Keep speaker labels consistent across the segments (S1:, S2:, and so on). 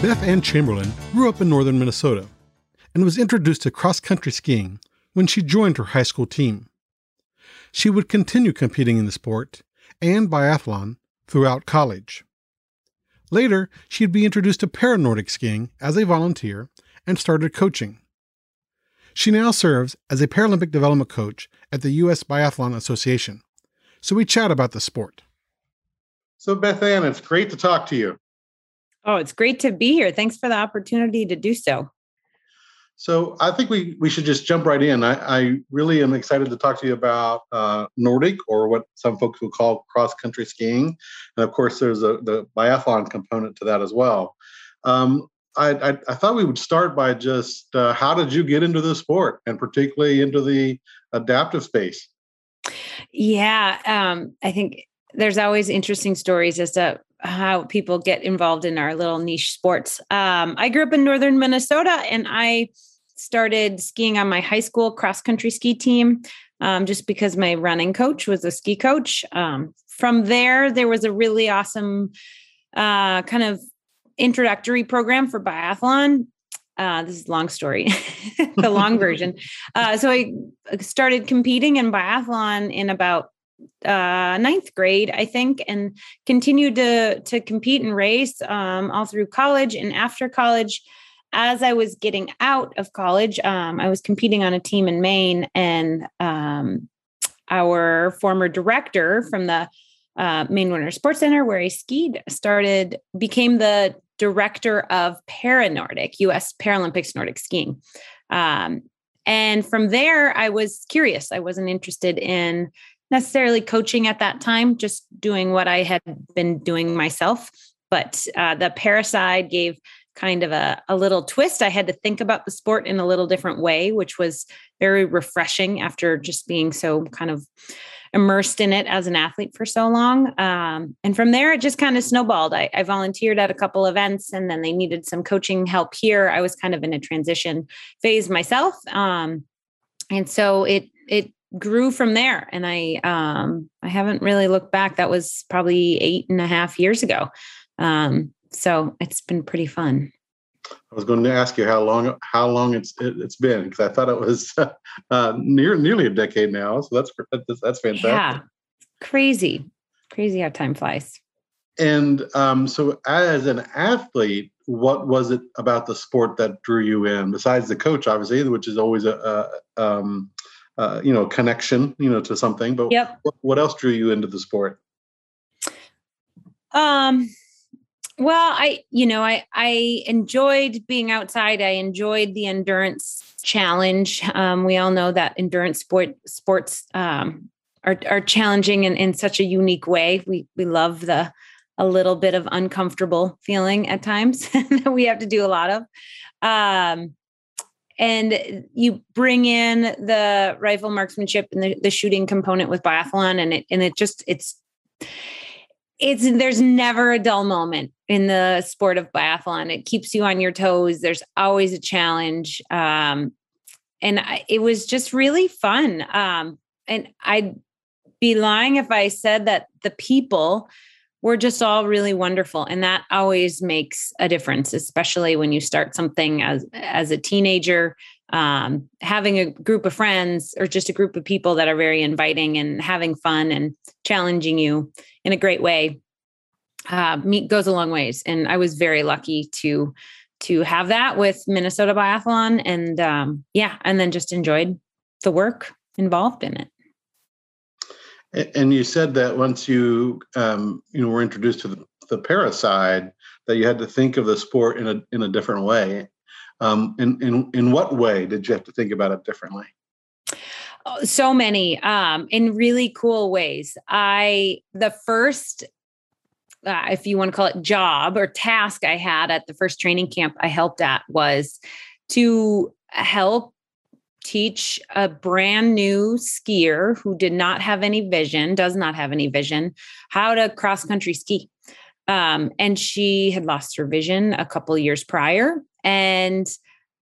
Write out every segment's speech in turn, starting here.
S1: Beth Ann Chamberlain grew up in northern Minnesota and was introduced to cross country skiing when she joined her high school team. She would continue competing in the sport and biathlon throughout college. Later, she'd be introduced to paranordic skiing as a volunteer and started coaching. She now serves as a Paralympic development coach at the U.S. Biathlon Association. So we chat about the sport. So, Beth Ann, it's great to talk to you.
S2: Oh, it's great to be here. Thanks for the opportunity to do so.
S1: So I think we we should just jump right in. I, I really am excited to talk to you about uh, Nordic, or what some folks will call cross country skiing, and of course there's a, the biathlon component to that as well. Um, I, I, I, thought we would start by just uh, how did you get into the sport, and particularly into the adaptive space?
S2: Yeah, um, I think there's always interesting stories as to how people get involved in our little niche sports. Um, I grew up in northern Minnesota and I started skiing on my high school cross country ski team um, just because my running coach was a ski coach. Um, from there, there was a really awesome uh, kind of introductory program for biathlon. Uh, this is a long story, the long version. Uh, so I started competing in biathlon in about uh, ninth grade, I think, and continued to to compete and race um, all through college and after college. As I was getting out of college, um, I was competing on a team in Maine, and um, our former director from the uh, Maine Winter Sports Center, where I skied, started became the director of Paranordic, U.S. Paralympics Nordic skiing. Um, and from there, I was curious. I wasn't interested in necessarily coaching at that time, just doing what I had been doing myself. But uh, the para side gave kind of a, a little twist. I had to think about the sport in a little different way, which was very refreshing after just being so kind of immersed in it as an athlete for so long. Um, and from there, it just kind of snowballed. I, I, volunteered at a couple events and then they needed some coaching help here. I was kind of in a transition phase myself. Um, and so it, it grew from there. And i um i haven't really looked back. That was probably eight and a half years ago. Um so it's been pretty fun.
S1: I was going to ask you how long how long it's it, has been because i thought it was uh near nearly a decade now. So that's that's, that's fantastic. Yeah
S2: crazy. Crazy how time flies.
S1: And um so as an athlete what was it about the sport that drew you in? Besides the coach obviously which is always a, a um uh, you know connection you know to something but yep. what, what else drew you into the sport?
S2: Um well i you know i i enjoyed being outside. I enjoyed the endurance challenge. Um, we all know that endurance sport sports um, are, are challenging in, in such a unique way. We we love the a little bit of uncomfortable feeling at times that we have to do a lot of. Um, and you bring in the rifle marksmanship and the, the shooting component with biathlon and it and it just it's it's there's never a dull moment in the sport of biathlon. It keeps you on your toes. There's always a challenge. Um, and I, it was just really fun. Um, and i'd be lying if i said that the people we're just all really wonderful and that always makes a difference especially when you start something as as a teenager um, having a group of friends or just a group of people that are very inviting and having fun and challenging you in a great way uh, meet goes a long ways and i was very lucky to to have that with minnesota biathlon and um, yeah and then just enjoyed the work involved in it
S1: and you said that once you um, you know were introduced to the, the para side, that you had to think of the sport in a in a different way. Um, in in in what way did you have to think about it differently?
S2: Oh, so many um, in really cool ways. I the first uh, if you want to call it job or task I had at the first training camp I helped at was to help teach a brand new skier who did not have any vision, does not have any vision, how to cross country ski. Um, and she had lost her vision a couple years prior. And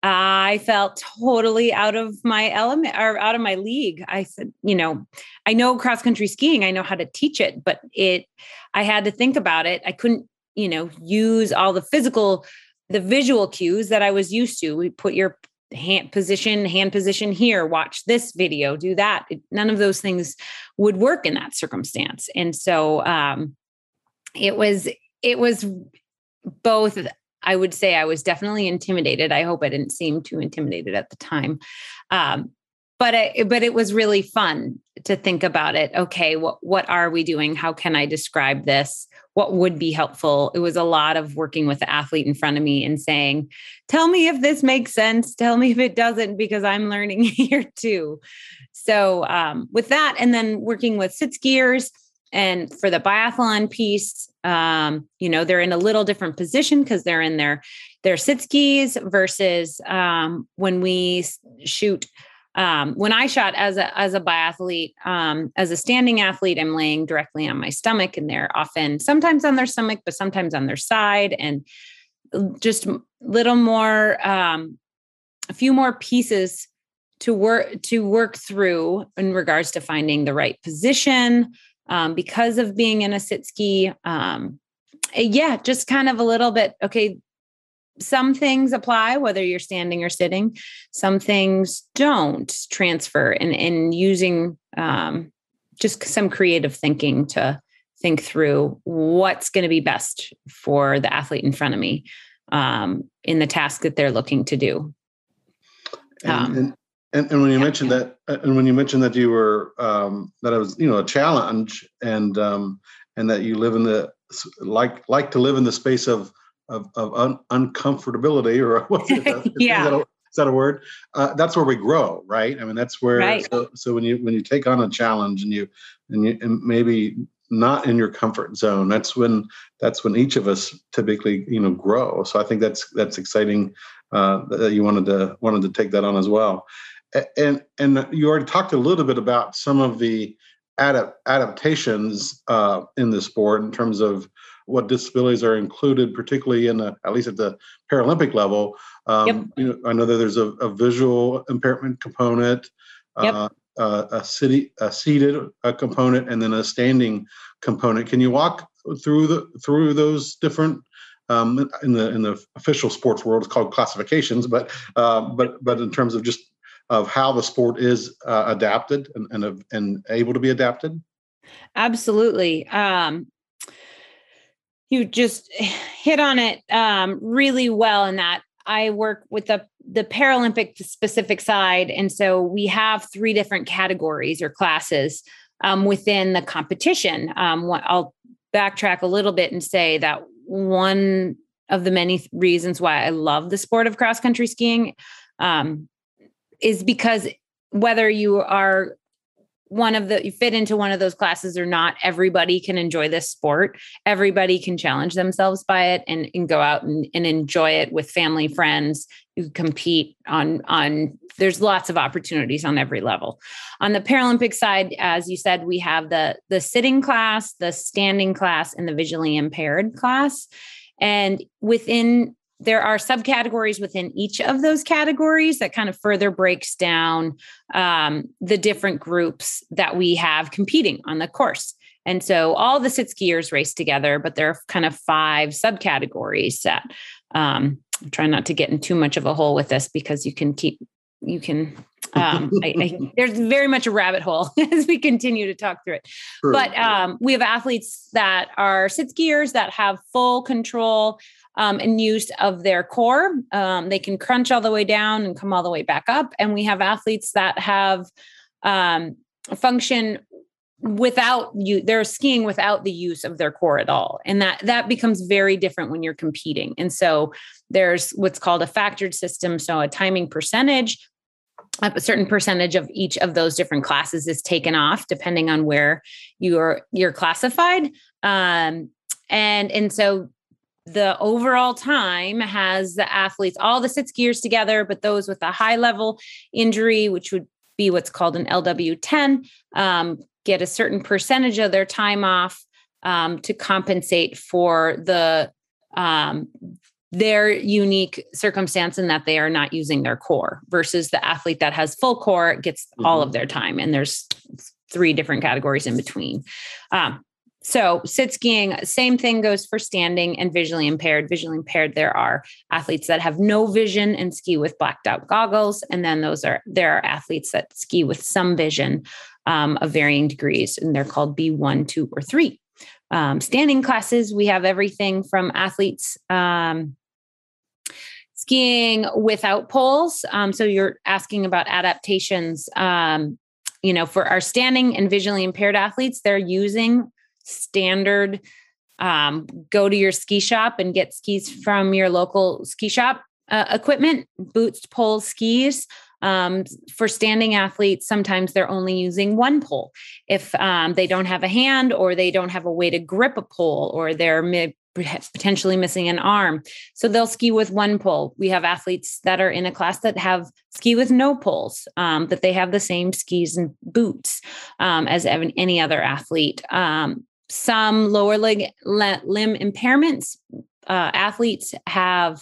S2: I felt totally out of my element or out of my league. I said, you know, I know cross country skiing, I know how to teach it, but it, I had to think about it. I couldn't, you know, use all the physical, the visual cues that I was used to. We put your hand position, hand position here, watch this video, do that. None of those things would work in that circumstance. And so um, it was, it was both I would say I was definitely intimidated. I hope I didn't seem too intimidated at the time. Um, but I, but it was really fun to think about it. Okay, what what are we doing? How can I describe this? What would be helpful? It was a lot of working with the athlete in front of me and saying, "Tell me if this makes sense. Tell me if it doesn't, because I'm learning here too." So um, with that, and then working with sit skiers and for the biathlon piece, um, you know, they're in a little different position because they're in their their sit skis versus um, when we shoot. Um, when I shot as a as a biathlete, um, as a standing athlete, I'm laying directly on my stomach, and they're often sometimes on their stomach, but sometimes on their side, and just little more, um, a few more pieces to work to work through in regards to finding the right position, um, because of being in a sit ski. Um, yeah, just kind of a little bit. Okay, some things apply whether you're standing or sitting. Some things don't transfer, and in using um, just some creative thinking to think through what's going to be best for the athlete in front of me um, in the task that they're looking to do.
S1: And, um, and, and, and when you yeah. mentioned that, uh, and when you mentioned that you were um, that it was you know a challenge, and um, and that you live in the like like to live in the space of of, of un, uncomfortability or what's it?
S2: yeah.
S1: Is that, a, is that a word? Uh, that's where we grow, right? I mean, that's where. Right. So, so when you when you take on a challenge and you and you and maybe not in your comfort zone that's when that's when each of us typically you know grow so i think that's that's exciting uh, that you wanted to wanted to take that on as well and and you already talked a little bit about some of the adapt, adaptations uh, in the sport in terms of what disabilities are included, particularly in the, at least at the Paralympic level. Um, yep. you know, I know that there's a, a visual impairment component, yep. uh, uh, a city a seated a component, and then a standing component. Can you walk through the through those different um, in the in the official sports world, it's called classifications, but uh, but but in terms of just of how the sport is uh, adapted and, and and able to be adapted?
S2: Absolutely. Um, you just hit on it um, really well in that I work with the the Paralympic specific side, and so we have three different categories or classes um, within the competition. Um, I'll backtrack a little bit and say that one of the many reasons why I love the sport of cross country skiing um, is because whether you are one of the you fit into one of those classes or not everybody can enjoy this sport. Everybody can challenge themselves by it and, and go out and, and enjoy it with family friends. You compete on on there's lots of opportunities on every level. On the paralympic side as you said we have the the sitting class the standing class and the visually impaired class. And within there are subcategories within each of those categories that kind of further breaks down um, the different groups that we have competing on the course. And so all the sit skiers race together, but there are kind of five subcategories that um, I'm trying not to get in too much of a hole with this because you can keep, you can, um, I, I, there's very much a rabbit hole as we continue to talk through it. But um, we have athletes that are sit skiers that have full control um, and use of their core. Um, they can crunch all the way down and come all the way back up. And we have athletes that have um, function without you they're skiing without the use of their core at all and that that becomes very different when you're competing and so there's what's called a factored system so a timing percentage a certain percentage of each of those different classes is taken off depending on where you're you're classified um, and and so the overall time has the athletes all the sit skiers together but those with a high level injury which would be what's called an lw10 um, get a certain percentage of their time off um, to compensate for the um, their unique circumstance in that they are not using their core versus the athlete that has full core gets mm-hmm. all of their time and there's three different categories in between um, so sit skiing same thing goes for standing and visually impaired visually impaired there are athletes that have no vision and ski with blacked out goggles and then those are there are athletes that ski with some vision um, of varying degrees and they're called b1 2 or 3 um, standing classes we have everything from athletes um, skiing without poles. Um, so you're asking about adaptations. Um, you know, for our standing and visually impaired athletes, they're using standard um, go to your ski shop and get skis from your local ski shop uh, equipment, boots, poles, skis. Um, for standing athletes, sometimes they're only using one pole. If um, they don't have a hand or they don't have a way to grip a pole or they're potentially missing an arm. So they'll ski with one pole. We have athletes that are in a class that have ski with no poles, um, that they have the same skis and boots um, as any other athlete. Some lower leg limb impairments, uh, athletes have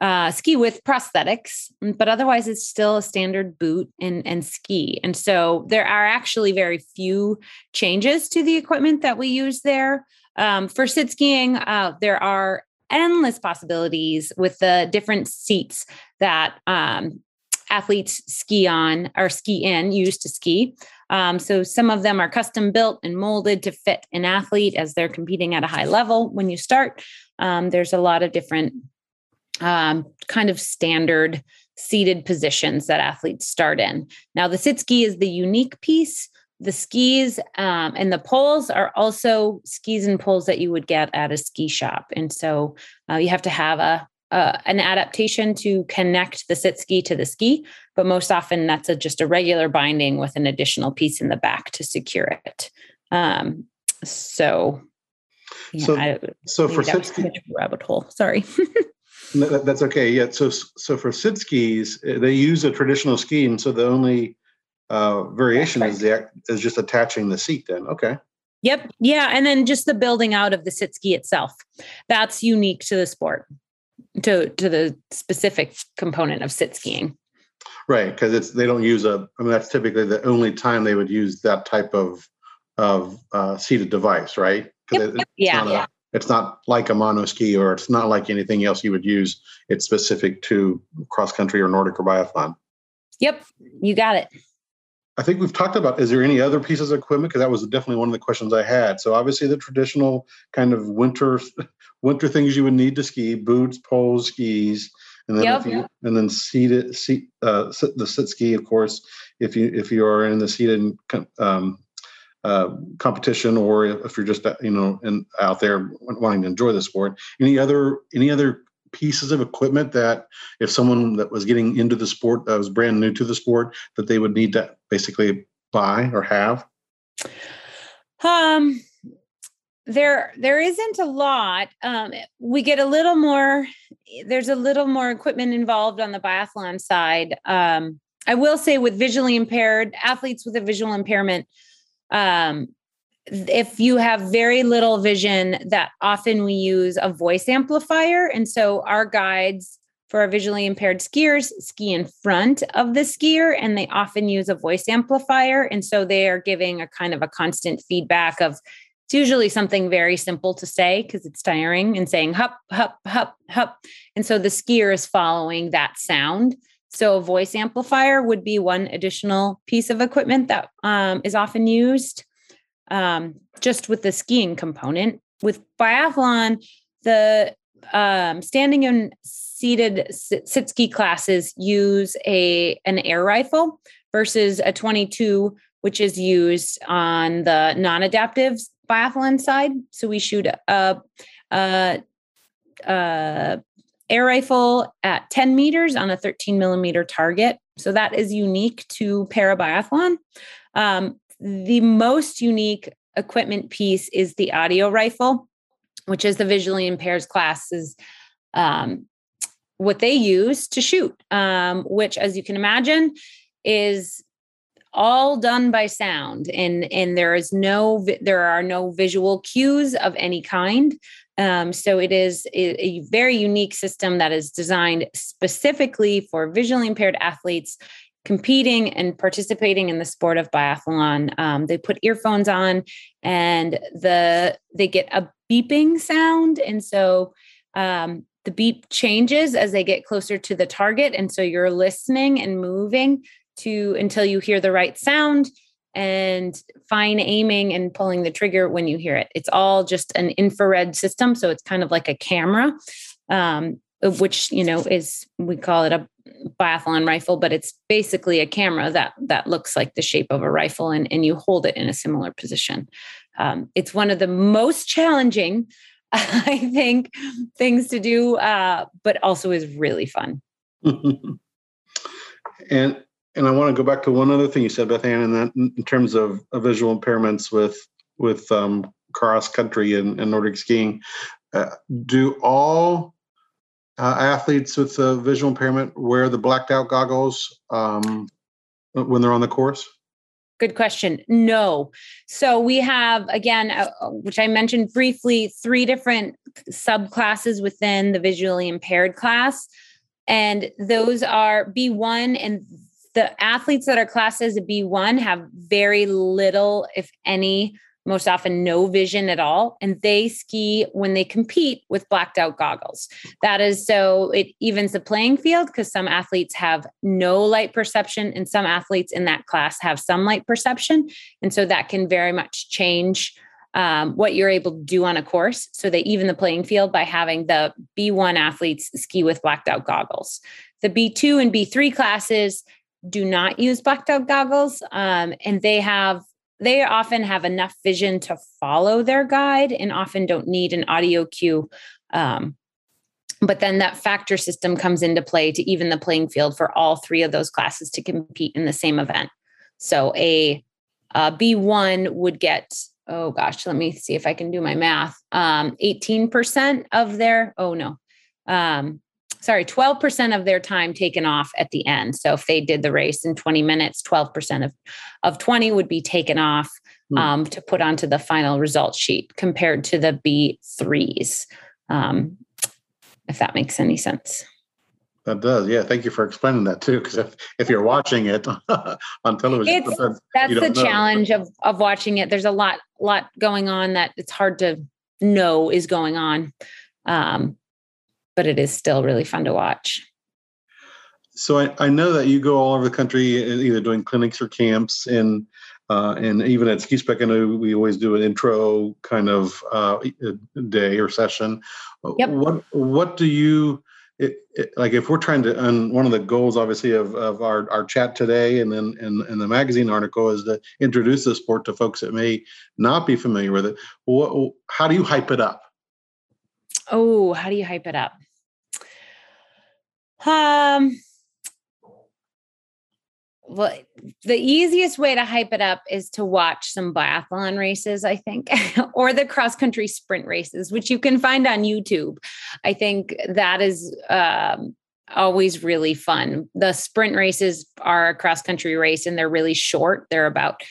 S2: uh, ski with prosthetics, but otherwise it's still a standard boot and, and ski. And so there are actually very few changes to the equipment that we use there. Um, for sit skiing, uh, there are endless possibilities with the different seats that um, athletes ski on or ski in, use to ski. Um, so some of them are custom built and molded to fit an athlete as they're competing at a high level. When you start, um, there's a lot of different um, kind of standard seated positions that athletes start in. Now, the sit ski is the unique piece the skis um, and the poles are also skis and poles that you would get at a ski shop. And so uh, you have to have a, an adaptation to connect the sit ski to the ski, but most often that's a, just a regular binding with an additional piece in the back to secure it. Um, so,
S1: yeah, so, I, so for sit ski,
S2: rabbit hole. Sorry.
S1: that's okay. Yeah. So, so for sit skis, eh, they use a traditional scheme. so the only uh, variation is the is just attaching the seat. Then okay.
S2: Yep. Yeah, and then just the building out of the sit ski itself. That's unique to the sport, to to the specific component of sit skiing.
S1: Right, because it's they don't use a. I mean, that's typically the only time they would use that type of of uh, seated device, right?
S2: Yep, it, yep. yeah,
S1: yeah. it's not like a mono ski, or it's not like anything else you would use. It's specific to cross country or Nordic or biathlon.
S2: Yep, you got it.
S1: I think we've talked about is there any other pieces of equipment because that was definitely one of the questions I had. So obviously the traditional kind of winter winter things you would need to ski: boots, poles, skis, and then yep, you, and then seated seat uh, the sit ski, of course. If you if you are in the seated um, uh, competition or if you're just you know and out there wanting to enjoy the sport, any other any other pieces of equipment that if someone that was getting into the sport that was brand new to the sport that they would need to basically buy or have
S2: um there there isn't a lot um we get a little more there's a little more equipment involved on the biathlon side um i will say with visually impaired athletes with a visual impairment um if you have very little vision, that often we use a voice amplifier. And so our guides for our visually impaired skiers ski in front of the skier and they often use a voice amplifier. And so they are giving a kind of a constant feedback of it's usually something very simple to say because it's tiring and saying hup, hup, hup, hup. And so the skier is following that sound. So a voice amplifier would be one additional piece of equipment that um, is often used um, just with the skiing component. With biathlon, the um, standing and seated sit ski classes use a an air rifle versus a 22, which is used on the non-adaptive biathlon side. So we shoot a, a, a air rifle at 10 meters on a 13 millimeter target. So that is unique to parabiathlon. Um, the most unique equipment piece is the audio rifle. which is the visually impaired class, is um, what they use to shoot, um, which, as you can imagine, is all done by sound. And and there is no there are no visual cues of any kind. Um, so it is a, very unique system that is designed specifically for visually impaired athletes competing and participating in the sport of biathlon. Um, they put earphones on and the they get a beeping sound, and so um, the beep changes as they get closer to the target, and so you're listening and moving to until you hear the right sound and fine aiming and pulling the trigger when you hear it. It's all just an infrared system. So it's kind of like a camera, um, which, you know, is, we call it a biathlon rifle, but it's basically a camera that, that looks like the shape of a rifle and, and you hold it in a similar position. Um, it's one of the most challenging, I think, things to do, uh, but also is really fun.
S1: and and I want to go back to one other thing you said, Beth Ann, in that in terms of, visual impairments with with um, cross country and, and, Nordic skiing. Uh, do all uh, athletes with a visual impairment wear the blacked out goggles um, when they're on the course?
S2: Good question. No. So we have, again, uh, which I mentioned briefly, three different subclasses within the visually impaired class. And those are B1 and the athletes that are classed as a B1 have very little, if any, most often no vision at all. And they ski when they compete with blacked out goggles. That is so it evens the playing field because some athletes have no light perception and some athletes in that class have some light perception. And so that can very much change um, what you're able to do on a course. So they even the playing field by having the B1 athletes ski with blacked out goggles. The B2 and B3 classes do not use blacked out goggles um, and they have they often have enough vision to follow their guide and often don't need an audio cue um, but then that factor system comes into play to even the playing field for all three of those classes to compete in the same event. So a a b1 would get oh gosh let me see if i can do my math um, 18% of their oh no um, sorry, 12% of their time taken off at the end. So if they did the race in 20 minutes, 12% of, of 20 would be taken off mm. um, to put onto the final result sheet compared to the B3s, um, if that makes any sense.
S1: That does, yeah. Thank you for explaining that too. Because if, if you're watching it on television,
S2: that's the know. challenge of of watching it. There's a lot lot going on that it's hard to know is going on. Um, but it is still really fun to watch.
S1: So I, I know that you go all over the country, either doing clinics or camps, and uh, and even at Ski Spec, I know we always do an intro kind of uh, day or session. Yep. What what do you it, it, like if we're trying to and one of the goals obviously of, of our, our chat today and then and, in the magazine article is to introduce the sport to folks that may not be familiar with it what, how do you hype it up
S2: oh how do you hype it up um, well, the easiest way to hype it up is to watch some biathlon races, I think, or the cross country sprint races, which you can find on YouTube. I think that is um, always really fun. The sprint races are a cross country race and they're really short. They're about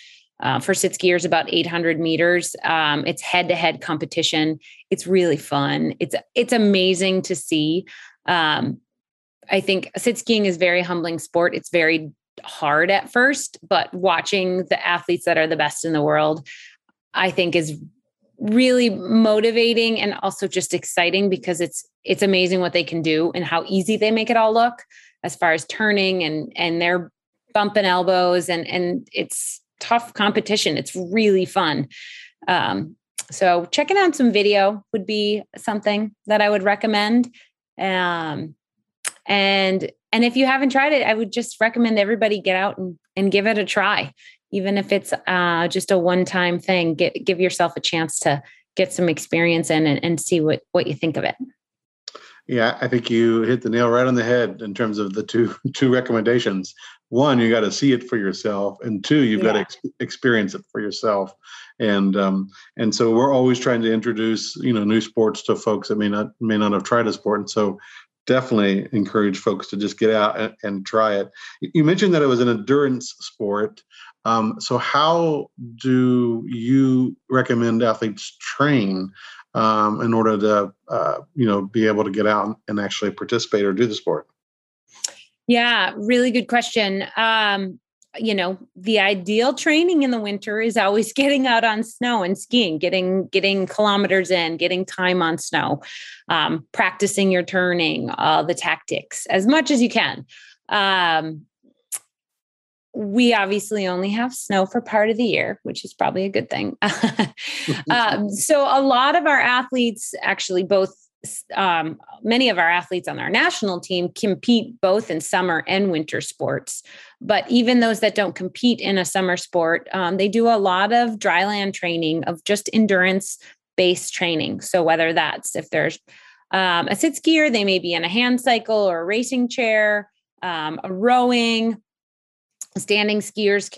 S2: uh, for sit skiers about 800 meters. Um, it's head to head competition. It's really fun. It's it's amazing to see. Um, I think sit skiing is very humbling sport. It's very hard at first, but watching the athletes that are the best in the world, I think is really motivating and also just exciting because it's it's amazing what they can do and how easy they make it all look as far as turning and and they're bumping elbows and and it's tough competition. It's really fun. Um, so checking out some video would be something that I would recommend. Um, and and if you haven't tried it i would just recommend everybody get out and, and give it a try even if it's uh, just a one time thing get give yourself a chance to get some experience in and, and see what what you think of it
S1: Yeah, I think you hit the nail right on the head in terms of the two two recommendations. One, you got to see it for yourself, and two, you've yeah. got to ex- experience it for yourself. And um, and so we're always trying to introduce you know new sports to folks that may not may not have tried a sport. And so definitely encourage folks to just get out and, and try it. You mentioned that it was an endurance sport. Um, so how do you recommend athletes train um, in order to uh, you know be able to get out and actually participate or do the sport?
S2: Yeah, really good question. Um, you know, the ideal training in the winter is always getting out on snow and skiing, getting getting kilometers in, getting time on snow, um, practicing your turning, uh, the tactics as much as you can. Um, we obviously only have snow for part of the year, which is probably a good thing. um, so, a lot of our athletes, actually, both um, many of our athletes on our national team compete both in summer and winter sports. But even those that don't compete in a summer sport, um, they do a lot of dryland training of just endurance based training. So, whether that's if there's um, a sit skier, they may be in a hand cycle or a racing chair, um, a rowing, standing skiers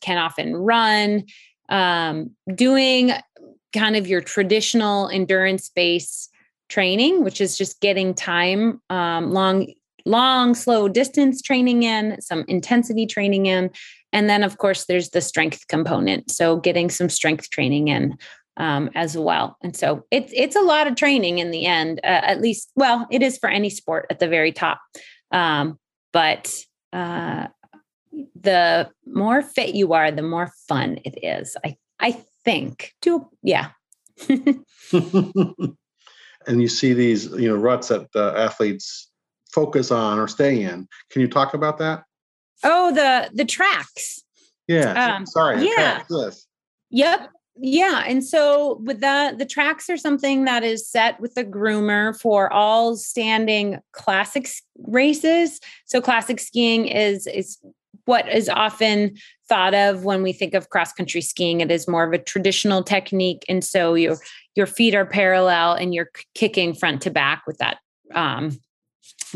S2: can often run um, doing kind of your traditional endurance based training which is just getting time um, long long slow distance training in some intensity training in and then of course there's the strength component so getting some strength training in um, as well. And so it's it's a lot of training in the end uh, at least well it is for any sport at the very top um, but uh, the more fit you are, the more fun it is. I I think. Do yeah.
S1: and you see these, you know, ruts that the athletes focus on or stay in. Can you talk about that?
S2: Oh, the the tracks.
S1: Yeah. Um, sorry.
S2: Yeah. Yes. Yep. Yeah. And so with that, the tracks are something that is set with the groomer for all standing classic races. So classic skiing is is what is often thought of when we think of cross country skiing. It is more of a traditional technique, and so your your feet are parallel and you're kicking front to back with that um,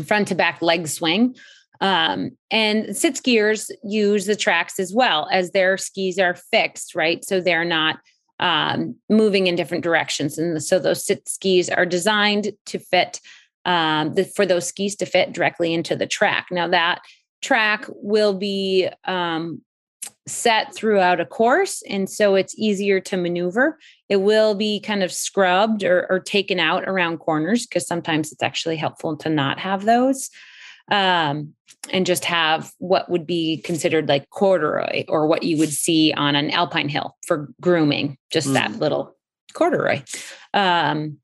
S2: front to back leg swing. Um, and sit skiers use the tracks as well as their skis are fixed, right? So they're not um, moving in different directions. And so those sit skis are designed to fit um, the, for those skis to fit directly into the track. Now that track will be um, set throughout a course. And so it's easier to maneuver. It will be kind of scrubbed or, or taken out around corners because sometimes it's actually helpful to not have those. Um, and just have what would be considered like corduroy or what you would see on an alpine hill for grooming, just mm. that little corduroy. Um,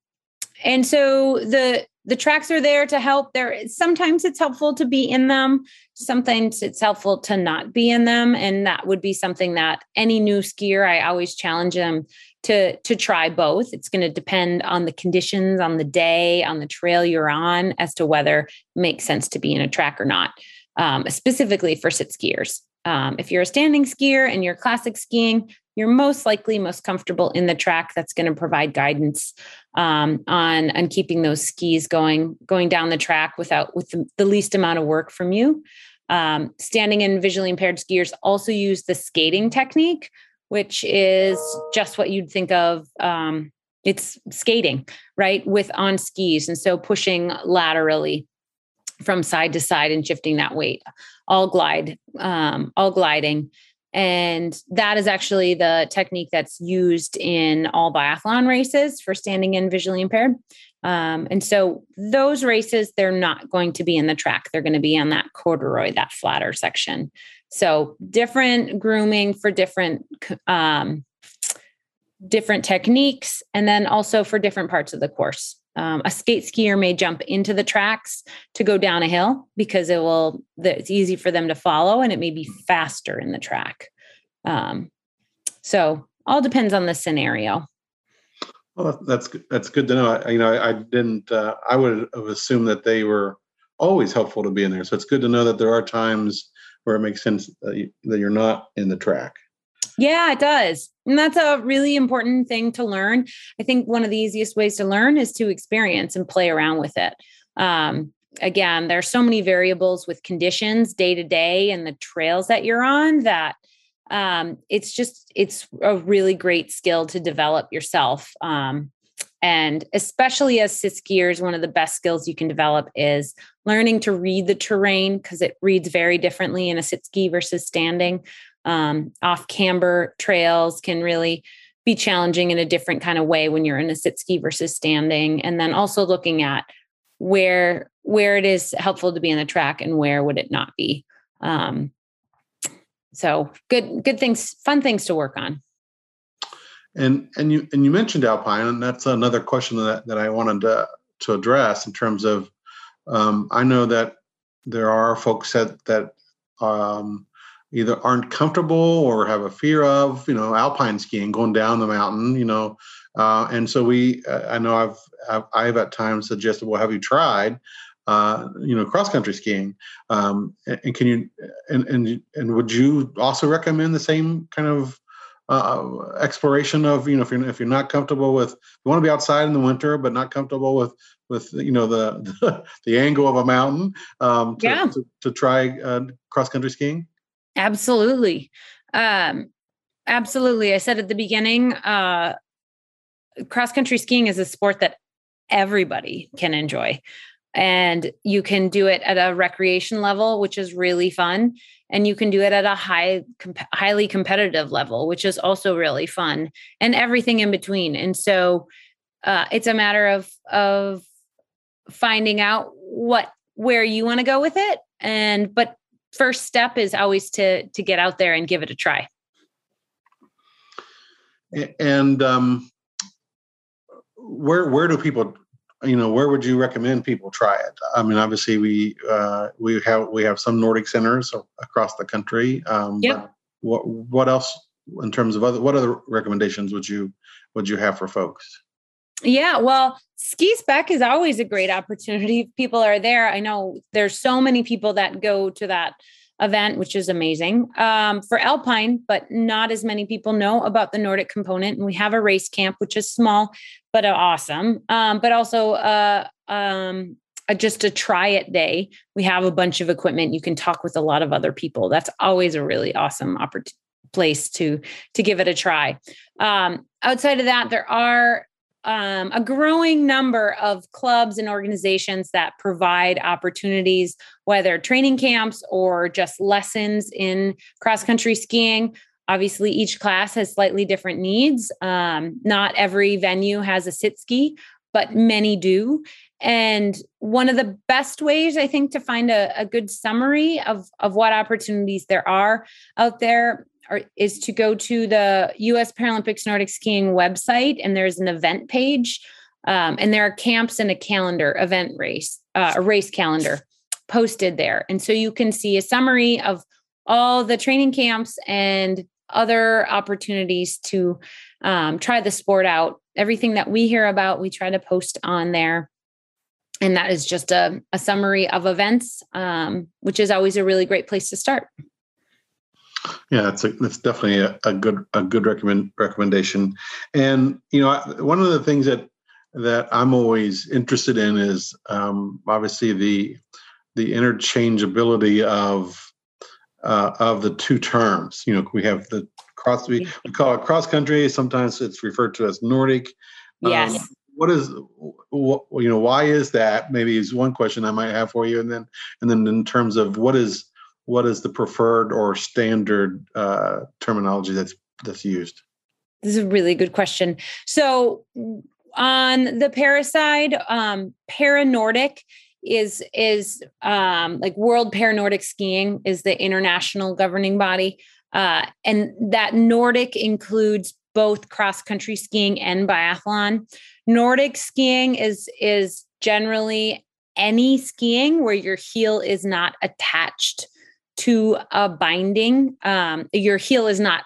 S2: and so the the tracks are there to help. There sometimes it's helpful to be in them. Sometimes it's helpful to not be in them. And that would be something that any new skier i always challenge them to to try both. It's going to depend on the conditions on the day on the trail you're on as to whether it makes sense to be in a track or not um, specifically for sit skiers um, if you're a standing skier and you're classic skiing you're most likely most comfortable in the track that's going to provide guidance um, on on keeping those skis going going down the track without with the, the least amount of work from you. Um, standing and visually impaired skiers also use the skating technique which is just what you'd think of um, it's skating right with on skis and so pushing laterally from side to side and shifting that weight all glide um, all gliding and that is actually the technique that's used in all biathlon races for standing in visually impaired. Um, and so those races, they're not going to be in the track. They're going to be on that corduroy, that flatter section. So different grooming for different um, different techniques, and then also for different parts of the course. Um, a skate skier may jump into the tracks to go down a hill because it will it's easy for them to follow and it may be faster in the track. Um, so all depends on the scenario.
S1: Well that's that's good to know. I, you know i, didn't uh, i would have assumed that they were always helpful to be in there. So it's good to know that there are times where it makes sense that, you, that you're not in the track
S2: yeah, it does. And that's a really important thing to learn. I think one of the easiest ways to learn is to experience and play around with it. Um, again, there are so many variables with conditions day to day and the trails that you're on that um, it's just it's a really great skill to develop yourself. Um, and especially as sit skiers, one of the best skills you can develop is learning to read the terrain because it reads very differently in a sit ski versus standing. Um, off camber trails can really be challenging in a different kind of way when you're in a sit ski versus standing. And then also looking at where where it is helpful to be on the track and where would it not be. Um, so good good things, fun things to work on.
S1: And and you and you mentioned alpine, and that's another question that that I wanted to to address in terms of um, I know that there are folks that that um, either aren't comfortable or have a fear of you know alpine skiing going down the mountain you know uh, and so we uh, i know I've, I've, I've at times suggested well have you tried uh, you know cross country skiing um, and, and, can you and, and and would you also recommend the same kind of uh, exploration of you know if you're if you're not comfortable with you want to be outside in the winter but not comfortable with with you know the the, the angle of a mountain um, to, yeah. to, to try uh, cross country skiing
S2: absolutely. Um, absolutely. I said at the beginning uh, cross country skiing is a sport that everybody can enjoy and you can do it at a recreation level which is really fun and you can do it at a high highly competitive level which is also really fun and everything in between and so uh, it's a matter of of finding out what where you want to go with it and but first step is always to to get out there and give it a try.
S1: And um where where do people you know where would you recommend people try it? I mean obviously we uh, we have we have some nordic centers across the country um
S2: yep.
S1: what what else in terms of other what other recommendations would you would you have for folks
S2: yeah well ski spec is always a great opportunity if people are there i know there's so many people that go to that event, which is amazing um, for Alpine, but not as many people know about the Nordic component. And we have a race camp, which is small but awesome. Um, but also uh, um, a, just a try it day. We have a bunch of equipment. You can talk with a lot of other people. That's always a really awesome opportunity place to to give it a try. Um, outside of that, there are um, a growing number of clubs and organizations that provide opportunities, whether training camps or just lessons in cross country skiing. Obviously, each class has slightly different needs. Um, not every venue has a sit ski, but many do. And one of the best ways, I think, to find a, a good summary of, of what opportunities there are out there is to go to the US Paralympics Nordic Skiing website, and there's an event page. Um, and there are camps and a calendar event race, uh, a race calendar posted there. And so you can see a summary of all the training camps and other opportunities to um, try the sport out. Everything that we hear about, we try to post on there. And that is just a, a summary of events, um, which is always a really great place to start.
S1: Yeah, it's a, it's definitely a, a good a good recommend recommendation. And you know, one of the things that that I'm always interested in is um, obviously the the interchangeability of uh, of the two terms. You know, we have the cross we, we call it cross country. Sometimes it's referred to as Nordic.
S2: Yes. Um,
S1: what is what, you know why is that maybe is one question i might have for you and then and then in terms of what is what is the preferred or standard uh, terminology that's that's used?
S2: This is a really good question. So on the para side, um, para Nordic is is um, like World Para Nordic Skiing is the international governing body, uh, and that Nordic includes both cross country skiing and biathlon. Nordic skiing is is generally any skiing where your heel is not attached to a binding, um, your heel is not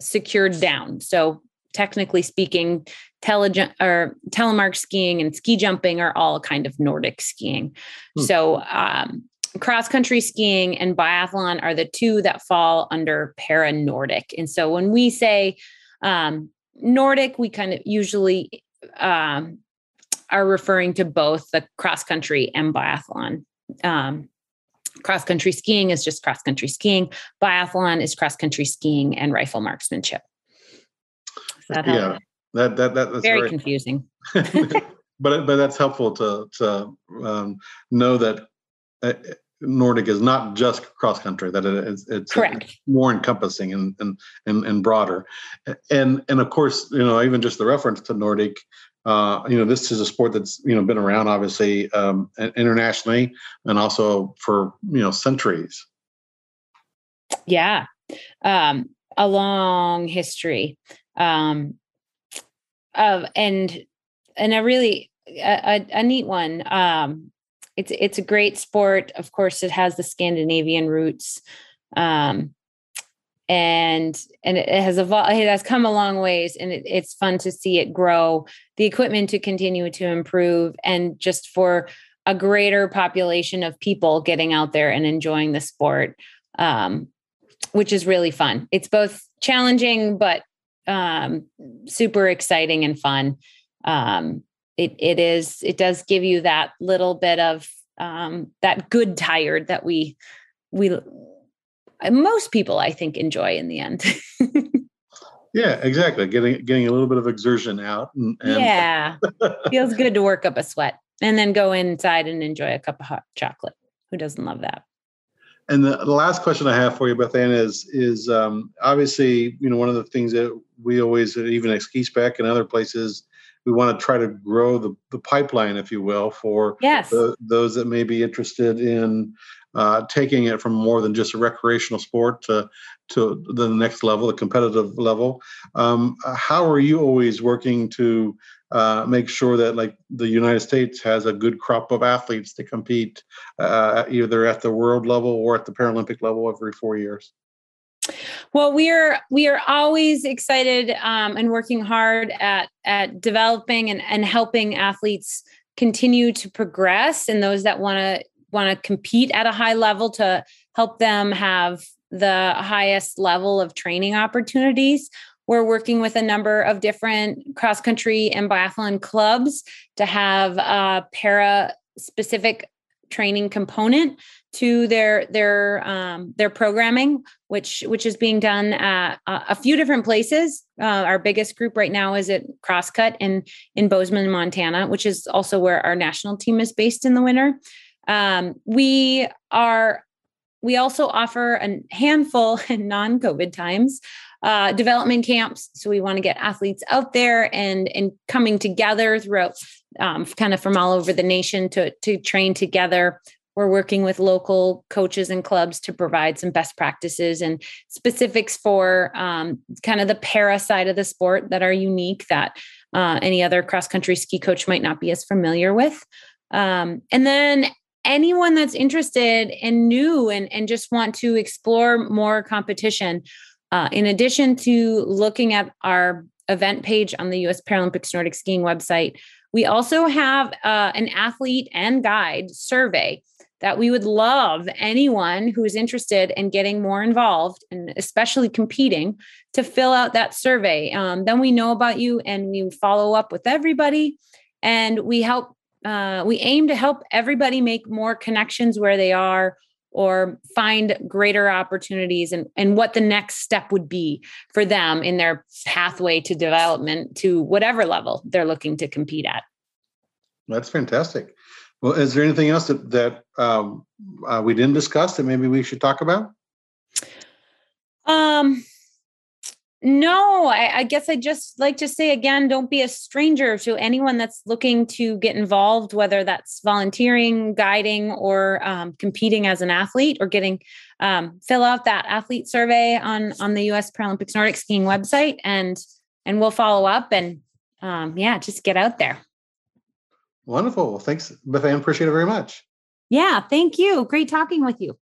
S2: secured down. So technically speaking, telegent or telemark skiing and ski jumping are all kind of Nordic skiing. Hmm. So um, cross country skiing and biathlon are the two that fall under para Nordic. And so when we say um, Nordic, we kind of usually um, are referring to both the cross country and biathlon. Um, cross country skiing is just cross country skiing. Biathlon is cross country skiing and rifle marksmanship.
S1: That yeah, that that, that that's
S2: very, very confusing.
S1: but but that's helpful to to um, know that uh, Nordic is not just cross country; that it is it's
S2: correct
S1: more encompassing and, and and and broader, and and of course you know even just the reference to Nordic. Uh, you know, this is a sport that's you know been around obviously um, internationally and also for you know centuries.
S2: Yeah, um, a long history um, of and and a really a, a, a neat one. Um, it's it's a great sport. Of course, it has the Scandinavian roots, um, and and it has evolved. It has come a long ways, and it, it's fun to see it grow. The equipment to continue to improve, and just for a greater population of people getting out there and enjoying the sport, um, which is really fun. It's both challenging but um, super exciting and fun. Um, it it is it does give you that little bit of um, that good tired that we we most people I think enjoy in the end.
S1: yeah, exactly. Getting getting a little bit of exertion out. And,
S2: and yeah, feels good to work up a sweat and then go inside and enjoy a cup of hot chocolate. Who doesn't love that?
S1: And the, the last question I have for you, Beth Ann, is is um, obviously you know one of the things that we always even at Ski Spec and other places we want to try to grow the, the pipeline, if you will, for
S2: yes.
S1: the, those that may be interested in uh, taking it from more than just a recreational sport to to the next level, the competitive level. Um, how are you always working to uh, make sure that like the United States has a good crop of athletes to compete uh, either at the world level or at the Paralympic level every four years?
S2: Well, we are we are always excited um, and working hard at at developing and, and helping athletes continue to progress and those that want to want to compete at a high level to help them have the highest level of training opportunities. We're working with a number of different cross country and biathlon clubs to have a para specific training component to their their um, their programming, which which is being done at a few different places. Uh, our biggest group right now is at Crosscut in in Bozeman, Montana, which is also where our national team is based in the winter. Um, we are we also offer a handful in non-COVID times uh, development camps. So we want to get athletes out there and and coming together throughout, um, kind of from all over the nation to to train together we're working with local coaches and clubs to provide some best practices and specifics for um, kind of the para side of the sport that are unique that uh, any other cross country ski coach might not be as familiar with. Um, and then anyone that's interested and new and, and just want to explore more competition, uh, in addition to looking at our event page on the US Paralympics Nordic Skiing website, we also have uh, an athlete and guide survey that we would love anyone who is interested in getting more involved and especially competing to fill out that survey. Um, then we know about you and we follow up with everybody and we help, uh, we aim to help everybody make more connections where they are or find greater opportunities and, and what the next step would be for them in their pathway to development to whatever level they're looking to compete at.
S1: That's fantastic. Well, is there anything else that that um, uh, we didn't discuss that maybe we should talk about?
S2: Um, no, I, I, guess I just like to say again, don't be a stranger to anyone that's looking to get involved, whether that's volunteering, guiding, or um, competing as an athlete, or getting um, fill out that athlete survey on on the U.S. Paralympics Nordic Skiing website, and and we'll follow up and um, yeah, just get out there.
S1: Wonderful. Well, thanks, Beth Ann. Appreciate it very much.
S2: Yeah, thank you. Great talking with you.